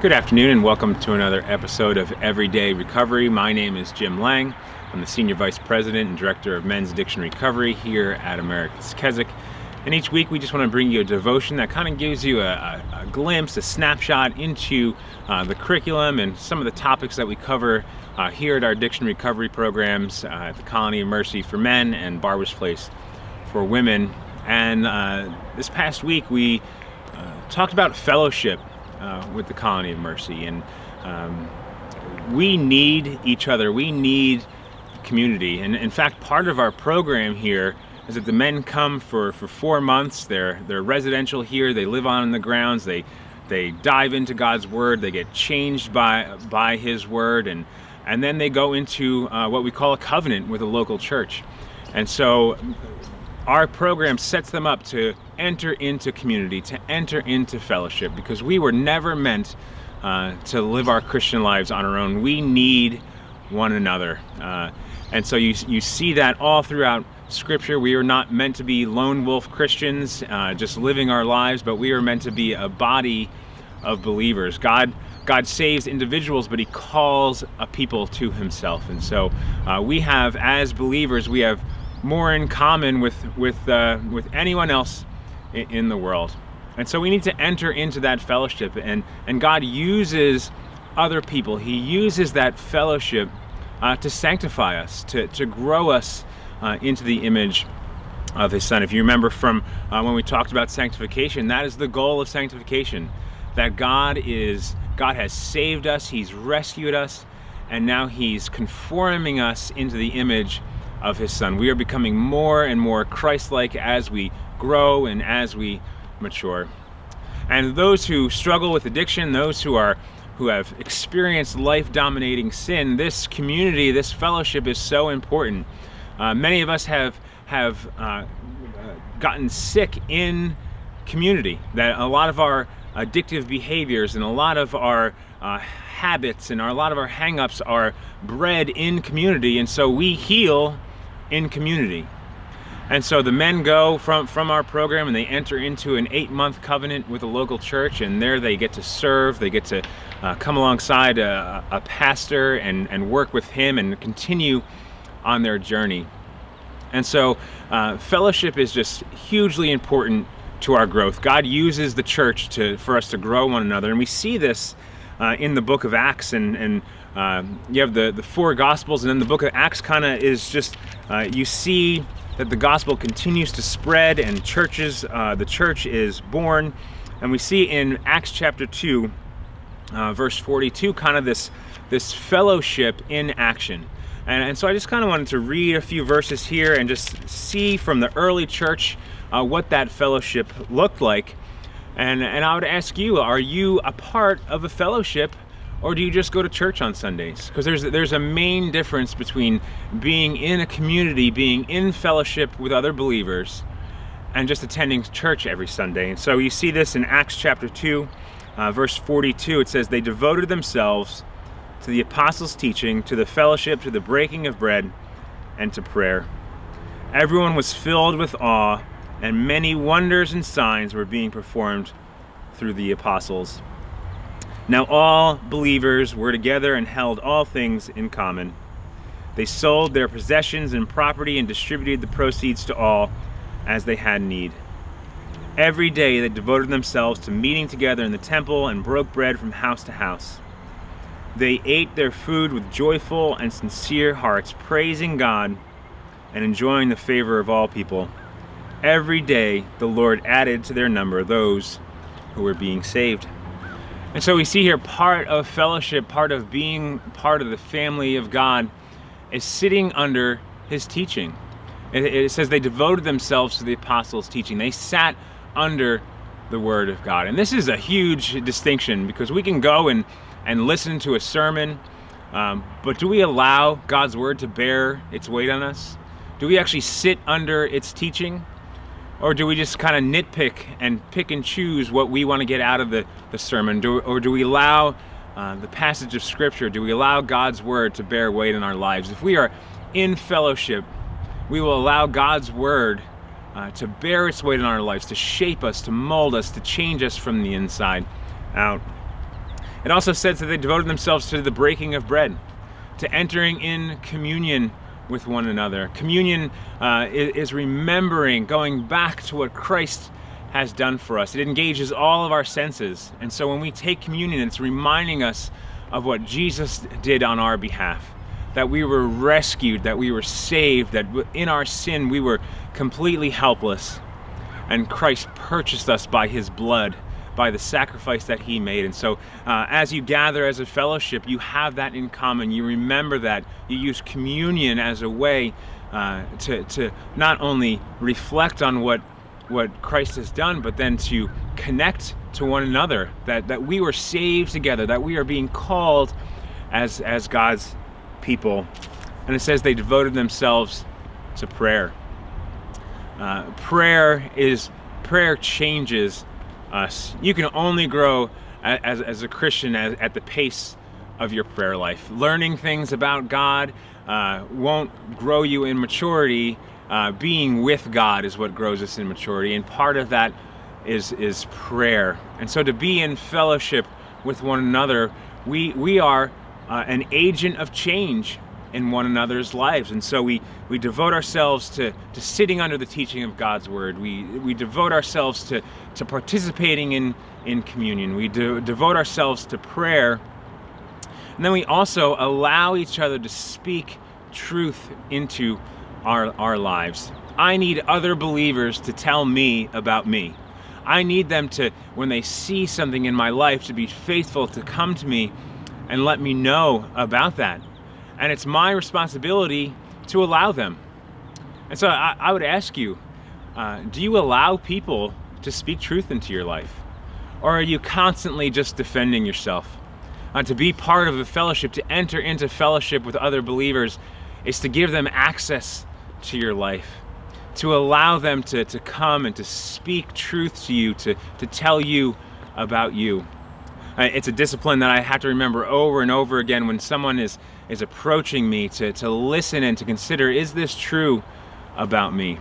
Good afternoon and welcome to another episode of Everyday Recovery. My name is Jim Lang. I'm the Senior Vice President and Director of Men's Addiction Recovery here at America's Keswick. And each week we just want to bring you a devotion that kind of gives you a, a, a glimpse, a snapshot into uh, the curriculum and some of the topics that we cover uh, here at our addiction recovery programs uh, at the Colony of Mercy for men and Barbara's Place for women. And uh, this past week we uh, talked about fellowship uh, with the Colony of Mercy. And um, we need each other. We need community. And in fact, part of our program here is that the men come for, for four months. They're, they're residential here. They live on the grounds. They, they dive into God's Word. They get changed by, by His Word. And, and then they go into uh, what we call a covenant with a local church. And so our program sets them up to enter into community, to enter into fellowship, because we were never meant uh, to live our Christian lives on our own. We need one another. Uh, and so you, you see that all throughout Scripture. We are not meant to be lone wolf Christians, uh, just living our lives, but we are meant to be a body of believers. God, God saves individuals, but He calls a people to Himself. And so uh, we have, as believers, we have more in common with with uh, with anyone else in, the world. And so we need to enter into that fellowship, and and God uses other people. He uses that fellowship uh, to sanctify us, to to grow us uh, into the image of His Son. If you remember from uh, when we talked about sanctification, that is the goal of sanctification. That God is God has saved us. He's rescued us, and now He's conforming us into the image of his son. We are becoming more and more Christ-like as we grow and as we mature. And those who struggle with addiction, those who are who have experienced life-dominating sin, this community, this fellowship is so important. Uh, many of us have have uh, gotten sick in community. That a lot of our addictive behaviors and a lot of our uh, habits and our, a lot of our hangups are bred in community, and so we heal in community. And so the men go from, from our program and they enter into an eight month covenant with a local church and there they get to serve, they get to uh, come alongside a, a, pastor and, and work with him and continue on their journey. And so uh, fellowship is just hugely important to our growth. God uses the church to, for us to grow one another and we see this uh, in the book of Acts and, and uh, you have the, the four gospels and then the book of Acts kind of is just uh, you see that the gospel continues to spread and churches, uh, the church is born. And we see in Acts chapter 2, uh, verse 42, kind of this, this fellowship in action. And, and so I just kind of wanted to read a few verses here and just see from the early church uh, what that fellowship looked like. And, and I would ask you, are you a part of a fellowship or do you just go to church on Sundays? Because there's there's a main difference between being in a community, being in fellowship with other believers, and just attending church every Sunday. And so you see this in Acts chapter 2, uh, verse 42. It says, They devoted themselves to the apostles' teaching, to the fellowship, to the breaking of bread, and to prayer. Everyone was filled with awe, and many wonders and signs were being performed through the apostles. Now all believers were together and held all things in common. They sold their possessions and property and distributed the proceeds to all as they had need. Every day they devoted themselves to meeting together in the temple and broke bread from house to house. They ate their food with joyful and sincere hearts, praising God and enjoying the favor of all people. Every day the Lord added to their number those who were being saved. And so we see here part of fellowship, part of being part of the family of God is sitting under his teaching. It, it, says they devoted themselves to the apostles' teaching. They sat under the word of God. And this is a huge distinction because we can go and, and listen to a sermon, um, but do we allow God's word to bear its weight on us? Do we actually sit under its teaching? Or do we just kind of nitpick and pick and choose what we want to get out of the, the sermon? Do, or do we allow uh, the passage of Scripture, do we allow God's Word to bear weight in our lives? If we are in fellowship, we will allow God's Word uh, to bear its weight in our lives, to shape us, to mold us, to change us from the inside out. It also says that they devoted themselves to the breaking of bread, to entering in communion with one another. Communion uh, is, remembering, going back to what Christ has done for us. It engages all of our senses. And so when we take communion, it's reminding us of what Jesus did on our behalf. That we were rescued, that we were saved, that in our sin we were completely helpless. And Christ purchased us by his blood, by the sacrifice that he made. And so uh, as you gather as a fellowship, you have that in common. You remember that. You use communion as a way uh, to, to not only reflect on what what Christ has done, but then to connect to one another, that, that we were saved together, that we are being called as, as God's people. And it says they devoted themselves to prayer. Uh, prayer is prayer changes us. You can only grow as, as a Christian as, at the pace of your prayer life. Learning things about God uh, won't grow you in maturity uh, being with God is what grows us in maturity, and part of that is is prayer. And so to be in fellowship with one another, we we are uh, an agent of change in one another's lives. And so we, we devote ourselves to, to sitting under the teaching of God's word. We, we devote ourselves to, to participating in, in communion. We de- devote ourselves to prayer. And then we also allow each other to speak truth into our, our lives. I need other believers to tell me about me. I need them to, when they see something in my life, to be faithful to come to me and let me know about that. And it's my responsibility to allow them. And so I, I would ask you uh, do you allow people to speak truth into your life? Or are you constantly just defending yourself? Uh, to be part of a fellowship, to enter into fellowship with other believers, is to give them access to your life, to allow them to, to come and to speak truth to you, to, to tell you about you. It's a discipline that I have to remember over and over again when someone is, is approaching me to, to listen and to consider is this true about me?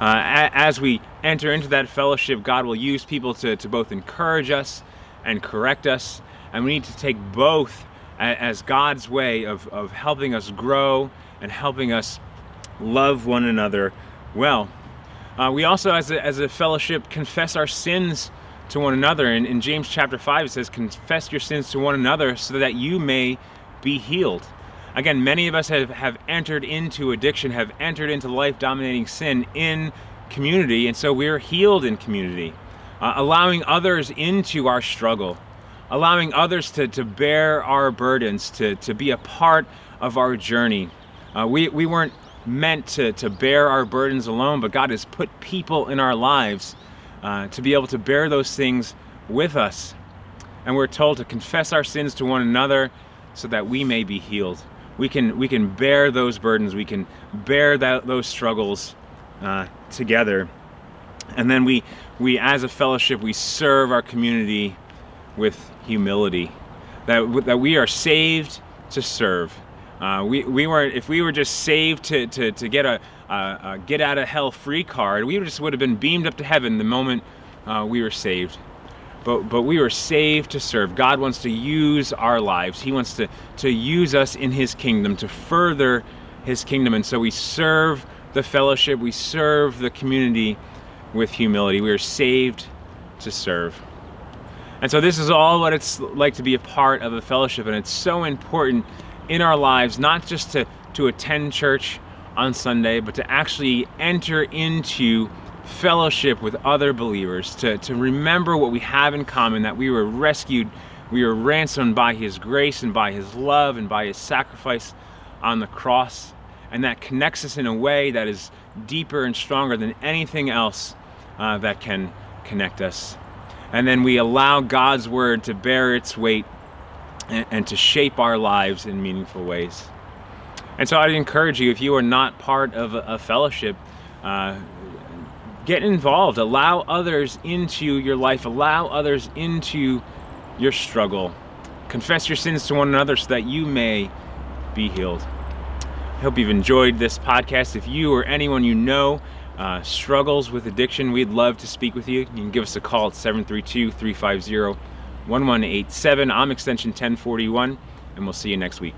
Uh, as we enter into that fellowship, God will use people to, to both encourage us and correct us. And we need to take both as God's way of, of helping us grow and helping us love one another well. Uh, we also, as a, as a fellowship, confess our sins to one another. In, in James chapter 5, it says, Confess your sins to one another so that you may be healed. Again, many of us have, have entered into addiction, have entered into life dominating sin in community, and so we're healed in community. Uh, allowing others into our struggle, allowing others to, to bear our burdens, to, to be a part of our journey. Uh, we, we weren't meant to, to bear our burdens alone, but God has put people in our lives uh, to be able to bear those things with us. And we're told to confess our sins to one another so that we may be healed. We can, we can bear those burdens, we can bear that, those struggles uh, together. And then we, we, as a fellowship, we serve our community with humility. That, that we are saved to serve uh, we, we weren't, if we were just saved to, to, to get a, a, a, get out of hell free card, we just would have been beamed up to heaven the moment uh, we were saved. But, but we were saved to serve. God wants to use our lives. He wants to, to use us in His kingdom, to further His kingdom. And so we serve the fellowship, we serve the community with humility. We are saved to serve. And so this is all what it's like to be a part of a fellowship, and it's so important in our lives, not just to, to attend church on Sunday, but to actually enter into fellowship with other believers, to, to remember what we have in common, that we were rescued, we were ransomed by His grace and by His love and by His sacrifice on the cross. And that connects us in a way that is deeper and stronger than anything else uh, that can connect us. And then we allow God's word to bear its weight and, and to shape our lives in meaningful ways. And so I'd encourage you, if you are not part of a, fellowship, uh, get involved. Allow others into your life. Allow others into your struggle. Confess your sins to one another so that you may be healed. I hope you've enjoyed this podcast. If you or anyone you know uh, struggles with addiction, we'd love to speak with you. You can give us a call at 732 350 1187. I'm extension 1041, and we'll see you next week.